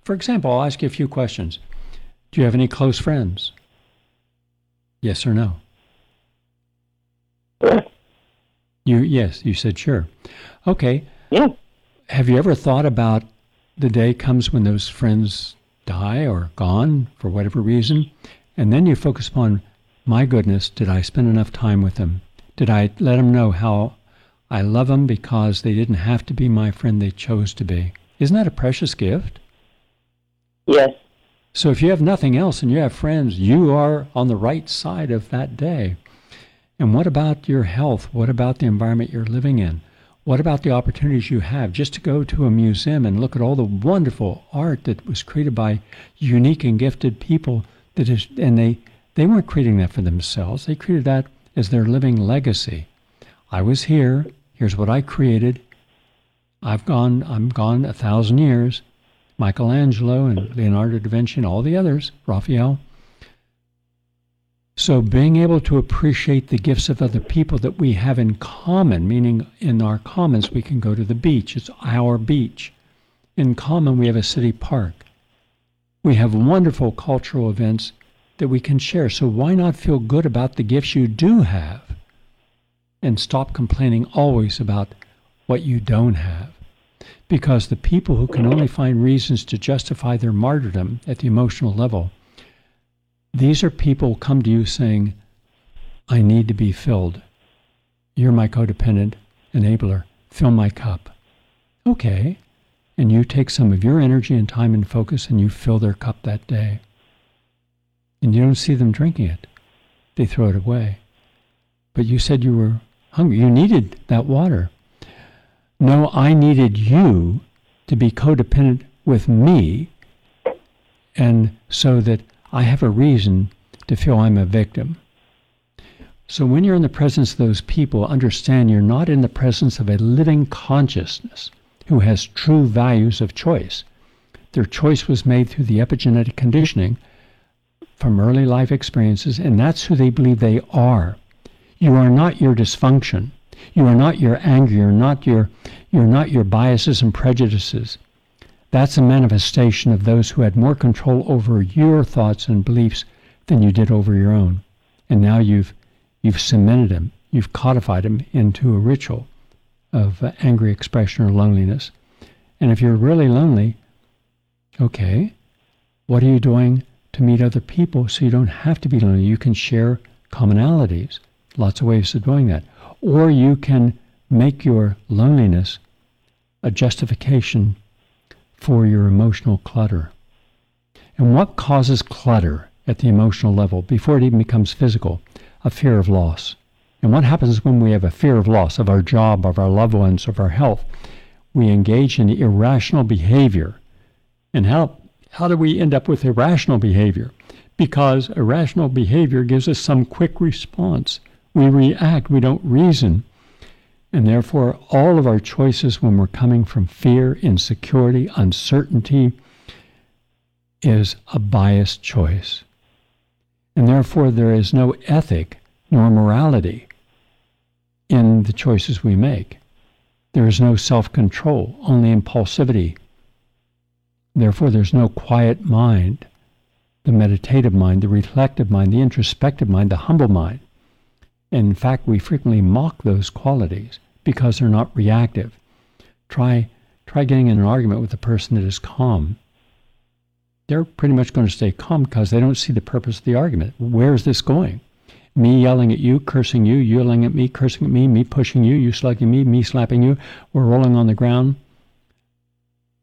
Speaker 1: for example, I'll ask you a few questions. Do you have any close friends? Yes or no? You yes, you said sure. Okay.
Speaker 14: Yeah.
Speaker 1: have you ever thought about the day comes when those friends die or gone for whatever reason, and then you focus upon, my goodness, did I spend enough time with them? Did I let them know how I love them because they didn't have to be my friend, they chose to be? Isn't that a precious gift?
Speaker 14: Yes.
Speaker 1: So if you have nothing else and you have friends, you are on the right side of that day. And what about your health? What about the environment you're living in? What about the opportunities you have just to go to a museum and look at all the wonderful art that was created by unique and gifted people that is and they they weren't creating that for themselves. They created that as their living legacy. I was here, here's what I created. I've gone I'm gone a thousand years. Michelangelo and Leonardo da Vinci and all the others, Raphael. So, being able to appreciate the gifts of other people that we have in common, meaning in our commons, we can go to the beach, it's our beach. In common, we have a city park. We have wonderful cultural events that we can share. So, why not feel good about the gifts you do have and stop complaining always about what you don't have? Because the people who can only find reasons to justify their martyrdom at the emotional level these are people come to you saying, I need to be filled. You're my codependent enabler. Fill my cup. Okay. And you take some of your energy and time and focus and you fill their cup that day. And you don't see them drinking it. They throw it away. But you said you were hungry. You needed that water. No, I needed you to be codependent with me and so that I have a reason to feel I'm a victim. So when you're in the presence of those people, understand you're not in the presence of a living consciousness who has true values of choice. Their choice was made through the epigenetic conditioning from early life experiences, and that's who they believe they are. You are not your dysfunction. You are not your anger. You're not your, you're not your biases and prejudices. That's a manifestation of those who had more control over your thoughts and beliefs than you did over your own. And now you've you've cemented them, you've codified them into a ritual of uh, angry expression or loneliness. And if you're really lonely, okay, what are you doing to meet other people so you don't have to be lonely? You can share commonalities, lots of ways of doing that. Or you can make your loneliness a justification for your emotional clutter. And what causes clutter at the emotional level before it even becomes physical? A fear of loss. And what happens when we have a fear of loss of our job, of our loved ones, of our health? We engage in irrational behavior. And how, how do we end up with irrational behavior? Because irrational behavior gives us some quick response. We react, we don't reason. And therefore, all of our choices when we're coming from fear, insecurity, uncertainty is a biased choice. And therefore, there is no ethic nor morality in the choices we make. There is no self control, only impulsivity. Therefore, there's no quiet mind, the meditative mind, the reflective mind, the introspective mind, the humble mind. In fact, we frequently mock those qualities because they're not reactive. Try try getting in an argument with a person that is calm. They're pretty much going to stay calm because they don't see the purpose of the argument. Where is this going? Me yelling at you, cursing you, you yelling at me, cursing at me, me pushing you, you slugging me, me slapping you. We're rolling on the ground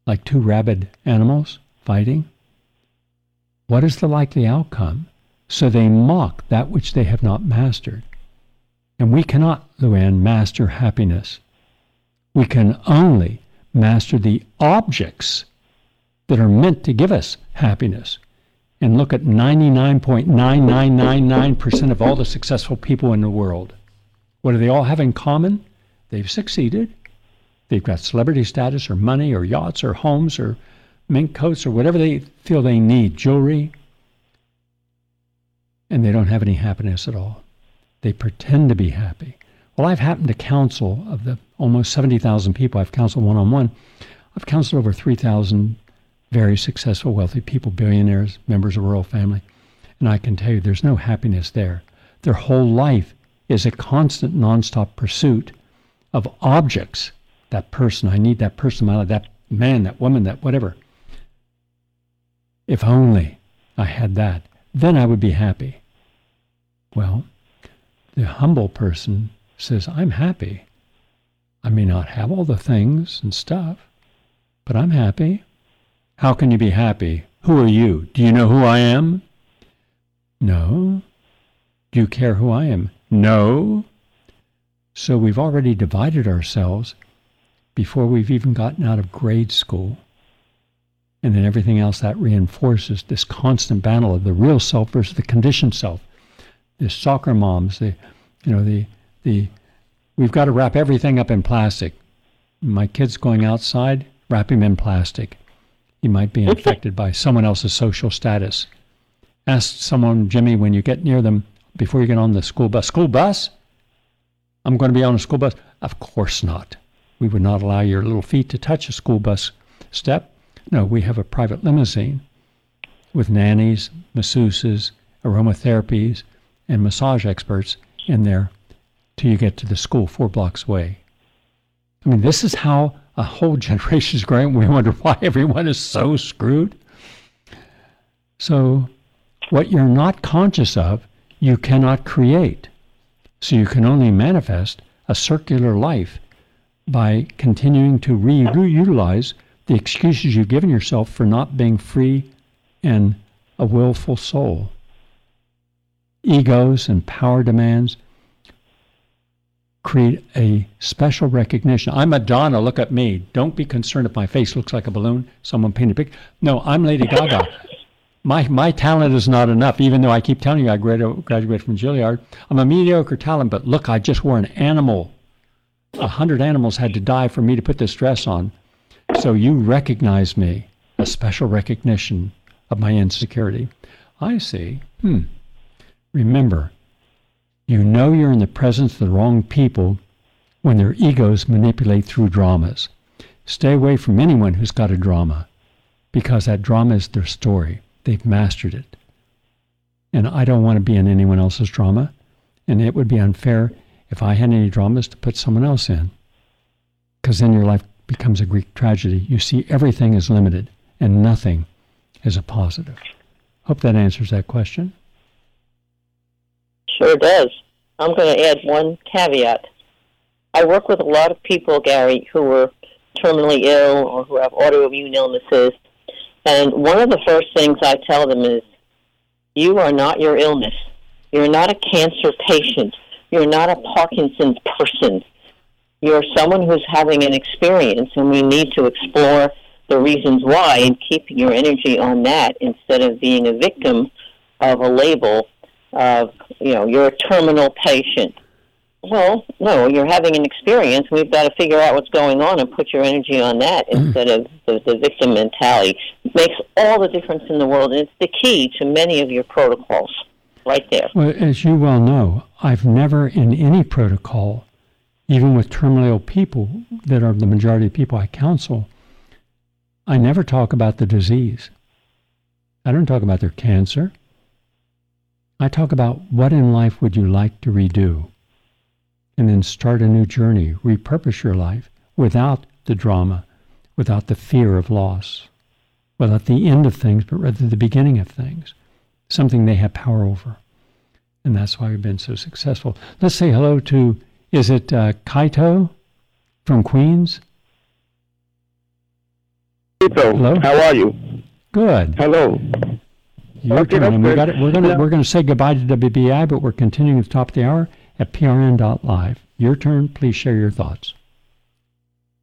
Speaker 1: like two rabid animals fighting. What is the likely outcome? So they mock that which they have not mastered. And we cannot, Luann, master happiness. We can only master the objects that are meant to give us happiness. And look at 99.9999% of all the successful people in the world. What do they all have in common? They've succeeded. They've got celebrity status or money or yachts or homes or mink coats or whatever they feel they need, jewelry. And they don't have any happiness at all. They pretend to be happy. Well, I've happened to counsel of the almost 70,000 people I've counseled one on one. I've counseled over 3,000 very successful, wealthy people, billionaires, members of royal family. And I can tell you there's no happiness there. Their whole life is a constant, nonstop pursuit of objects that person. I need that person in my life, that man, that woman, that whatever. If only I had that, then I would be happy. Well, the humble person says, I'm happy. I may not have all the things and stuff, but I'm happy. How can you be happy? Who are you? Do you know who I am? No. Do you care who I am? No. So we've already divided ourselves before we've even gotten out of grade school. And then everything else that reinforces this constant battle of the real self versus the conditioned self. The soccer moms, the you know, the the we've got to wrap everything up in plastic. My kid's going outside, wrap him in plastic. He might be infected by someone else's social status. Ask someone, Jimmy, when you get near them before you get on the school bus. School bus? I'm going to be on a school bus. Of course not. We would not allow your little feet to touch a school bus step. No, we have a private limousine with nannies, masseuses, aromatherapies, and massage experts in there till you get to the school four blocks away. I mean, this is how a whole *laughs* generation is growing. We wonder why everyone is so screwed. So, what you're not conscious of, you cannot create. So, you can only manifest a circular life by continuing to re reutilize the excuses you've given yourself for not being free and a willful soul. Egos and power demands create a special recognition. I'm Madonna, look at me. Don't be concerned if my face looks like a balloon, someone painted a picture. No, I'm Lady Gaga. my, my talent is not enough, even though I keep telling you I graduated from Juilliard. I'm a mediocre talent, but look, I just wore an animal. A hundred animals had to die for me to put this dress on. So you recognize me, a special recognition of my insecurity. I see. Hmm. Remember, you know you're in the presence of the wrong people when their egos manipulate through dramas. Stay away from anyone who's got a drama because that drama is their story. They've mastered it. And I don't want to be in anyone else's drama. And it would be unfair if I had any dramas to put someone else in. Because then your life becomes a Greek tragedy. You see, everything is limited and nothing is a positive. Hope that answers that question.
Speaker 14: Sure does. I'm going to add one caveat. I work with a lot of people, Gary, who are terminally ill or who have autoimmune illnesses. And one of the first things I tell them is, you are not your illness. You're not a cancer patient. You're not a Parkinson's person. You're someone who's having an experience, and we need to explore the reasons why and keeping your energy on that instead of being a victim of a label of, you know, you're a terminal patient. Well, no, you're having an experience. We've got to figure out what's going on and put your energy on that mm. instead of the, the victim mentality. It makes all the difference in the world, and it's the key to many of your protocols right there.
Speaker 1: Well, as you well know, I've never in any protocol, even with terminal people that are the majority of people I counsel, I never talk about the disease. I don't talk about their cancer. I talk about what in life would you like to redo? And then start a new journey, repurpose your life without the drama, without the fear of loss, without the end of things, but rather the beginning of things, something they have power over. And that's why we've been so successful. Let's say hello to, is it uh, Kaito from Queens?
Speaker 15: Hello. How are you?
Speaker 1: Good.
Speaker 15: Hello.
Speaker 1: Your okay, turn. We got it. We're gonna we're gonna say goodbye to WBAI, but we're continuing at the top of the hour at prn.live. Your turn. Please share your thoughts.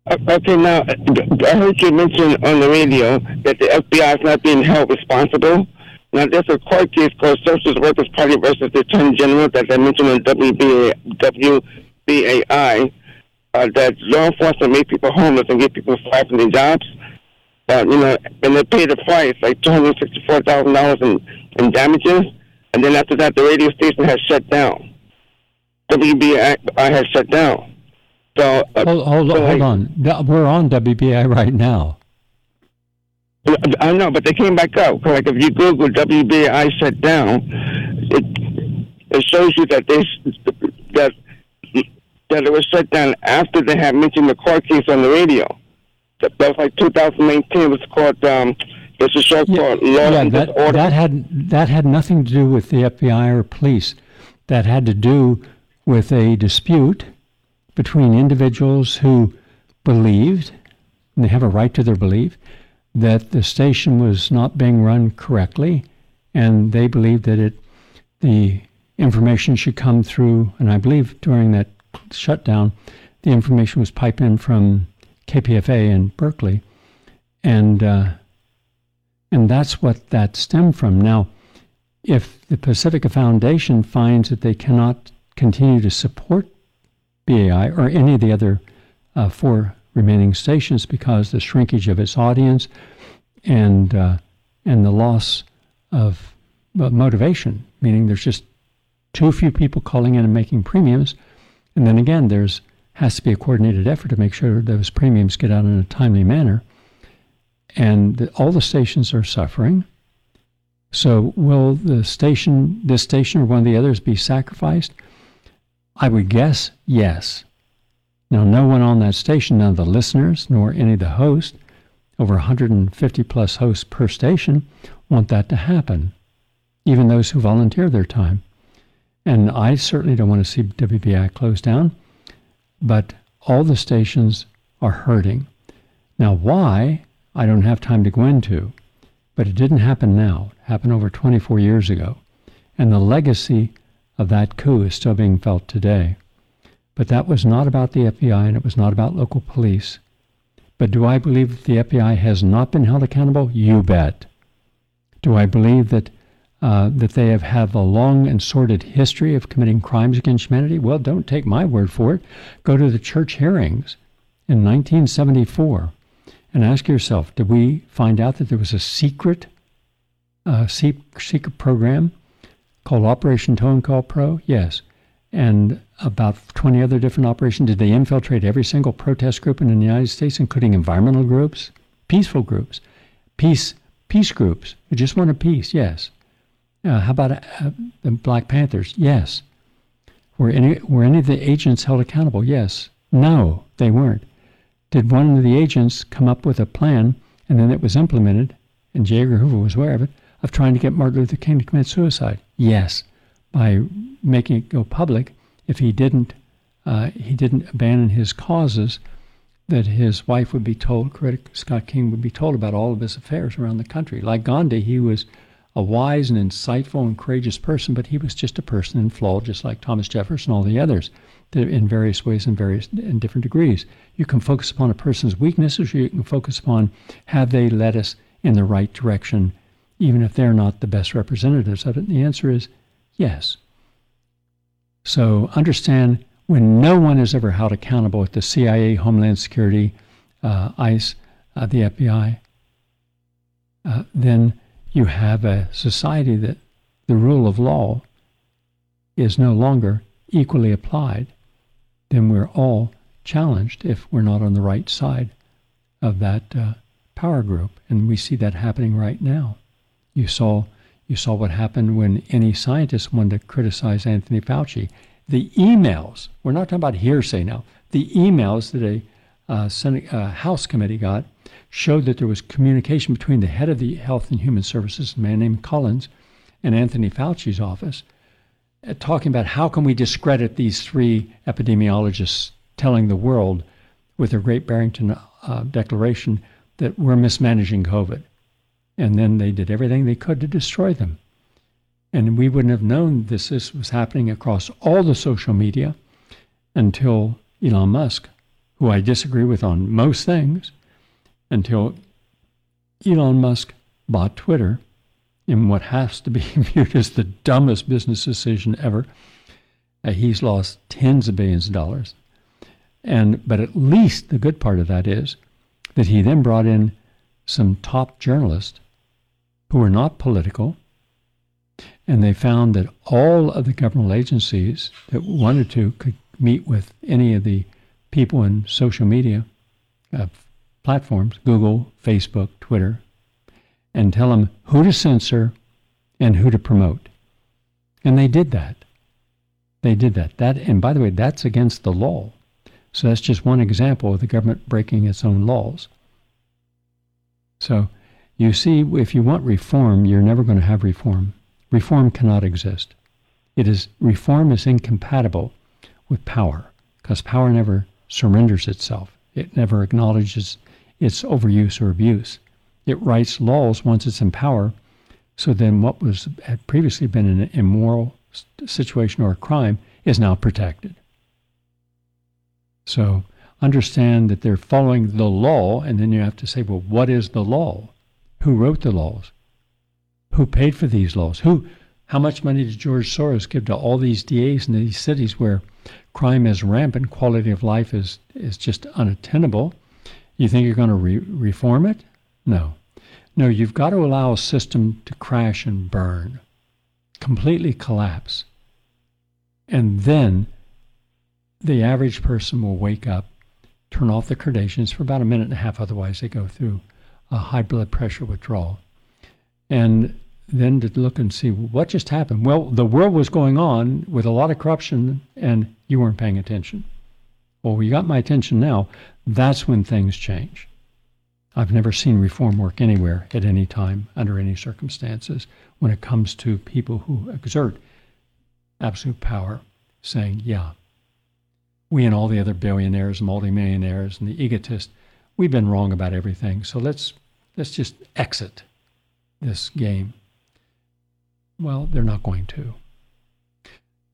Speaker 15: Uh, okay, now I heard you mention on the radio that the FBI is not being held responsible. Now there's a court case called Socialist Workers Party versus the Attorney General that I mentioned on WBA, WBAI uh, that law enforcement make people homeless and get people fired from their jobs. Uh, you know, and they paid the price, like two hundred sixty-four thousand dollars in in damages, and then after that, the radio station has shut down. WBI has shut down. So
Speaker 1: uh, hold, hold, so hold on, we're on WBI right now.
Speaker 15: I know, but they came back up. Like if you Google WBI shut down, it it shows you that they that that it was shut down after they had mentioned the court case on the radio. That was like 2019. It was called. Um, there's a show
Speaker 1: Yeah,
Speaker 15: called Law
Speaker 1: yeah,
Speaker 15: and
Speaker 1: that,
Speaker 15: Disorder.
Speaker 1: that had that had nothing to do with the FBI or police. That had to do with a dispute between individuals who believed, and they have a right to their belief, that the station was not being run correctly, and they believed that it the information should come through. And I believe during that shutdown, the information was piped in from KPFA in Berkeley, and uh, and that's what that stemmed from. Now, if the Pacifica Foundation finds that they cannot continue to support BAI or any of the other uh, four remaining stations because the shrinkage of its audience and uh, and the loss of motivation, meaning there's just too few people calling in and making premiums, and then again there's has to be a coordinated effort to make sure those premiums get out in a timely manner and the, all the stations are suffering. So, will the station, this station or one of the others, be sacrificed? I would guess yes. Now, no one on that station, none of the listeners, nor any of the hosts, over 150 plus hosts per station, want that to happen, even those who volunteer their time. And I certainly don't want to see WBI closed down, but all the stations are hurting. Now, why? I don't have time to go into, but it didn't happen now. It happened over 24 years ago. And the legacy of that coup is still being felt today. But that was not about the FBI and it was not about local police. But do I believe that the FBI has not been held accountable? You bet. Do I believe that uh, that they have had a long and sordid history of committing crimes against humanity? Well, don't take my word for it. Go to the church hearings in 1974 and ask yourself: Did we find out that there was a secret, uh, secret program called Operation COINTELPRO? Yes, and about 20 other different operations. Did they infiltrate every single protest group in the United States, including environmental groups, peaceful groups, peace peace groups who just wanted peace? Yes. Uh, how about uh, the Black Panthers? Yes. Were any were any of the agents held accountable? Yes. No, they weren't. Did one of the agents come up with a plan and then it was implemented, and J. Edgar Hoover was aware of it, of trying to get Martin Luther King to commit suicide? Yes, by making it go public. If he didn't, uh, he didn't abandon his causes. That his wife would be told, Coretta Scott King would be told about all of his affairs around the country. Like Gandhi, he was a wise and insightful and courageous person, but he was just a person and flawed, just like Thomas Jefferson and all the others, in various ways and various in different degrees. You can focus upon a person's weaknesses, or you can focus upon have they led us in the right direction, even if they're not the best representatives of it. And the answer is yes. So understand when no one is ever held accountable at the CIA, Homeland Security, uh, ICE, uh, the FBI, uh, then you have a society that the rule of law is no longer equally applied, then we're all challenged if we're not on the right side of that uh, power group. And we see that happening right now. You saw you saw what happened when any scientist wanted to criticize Anthony Fauci. The emails, we're not talking about hearsay now, the emails that a uh, Senate, uh, House committee got showed that there was communication between the head of the Health and Human Services, a man named Collins, and Anthony Fauci's office, uh, talking about how can we discredit these three epidemiologists telling the world with their Great Barrington uh, Declaration that we're mismanaging COVID. And then they did everything they could to destroy them. And we wouldn't have known this, this was happening across all the social media until Elon Musk, who I disagree with on most things, until Elon Musk bought Twitter in what has to be *laughs* viewed as the dumbest business decision ever. Uh, he's lost tens of billions of dollars. And but at least the good part of that is that he then brought in some top journalists who were not political, and they found that all of the governmental agencies that wanted to could meet with any of the people in social media uh, platforms, Google, Facebook, Twitter, and tell them who to censor and who to promote. And they did that. They did that. That and by the way, that's against the law. So that's just one example of the government breaking its own laws. So you see, if you want reform, you're never going to have reform. Reform cannot exist. It is reform is incompatible with power because power never surrenders itself. It never acknowledges its overuse or abuse. It writes laws once it's in power. So then, what was had previously been an immoral situation or a crime is now protected. So understand that they're following the law, and then you have to say, well, what is the law? Who wrote the laws? Who paid for these laws? Who? How much money did George Soros give to all these DAs in these cities where crime is rampant, quality of life is is just unattainable? You think you're going to re- reform it? No. No, you've got to allow a system to crash and burn, completely collapse. And then the average person will wake up, turn off the Kardashians for about a minute and a half, otherwise, they go through a high blood pressure withdrawal. And then to look and see what just happened. Well, the world was going on with a lot of corruption, and you weren't paying attention. Well, you got my attention now. That's when things change. I've never seen reform work anywhere at any time, under any circumstances, when it comes to people who exert absolute power, saying, yeah, we and all the other billionaires, multimillionaires, and the egotists, we've been wrong about everything. So let's let's just exit this game. Well, they're not going to.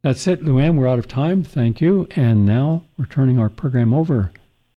Speaker 1: That's it, Luann. We're out of time. Thank you. And now we're turning our program over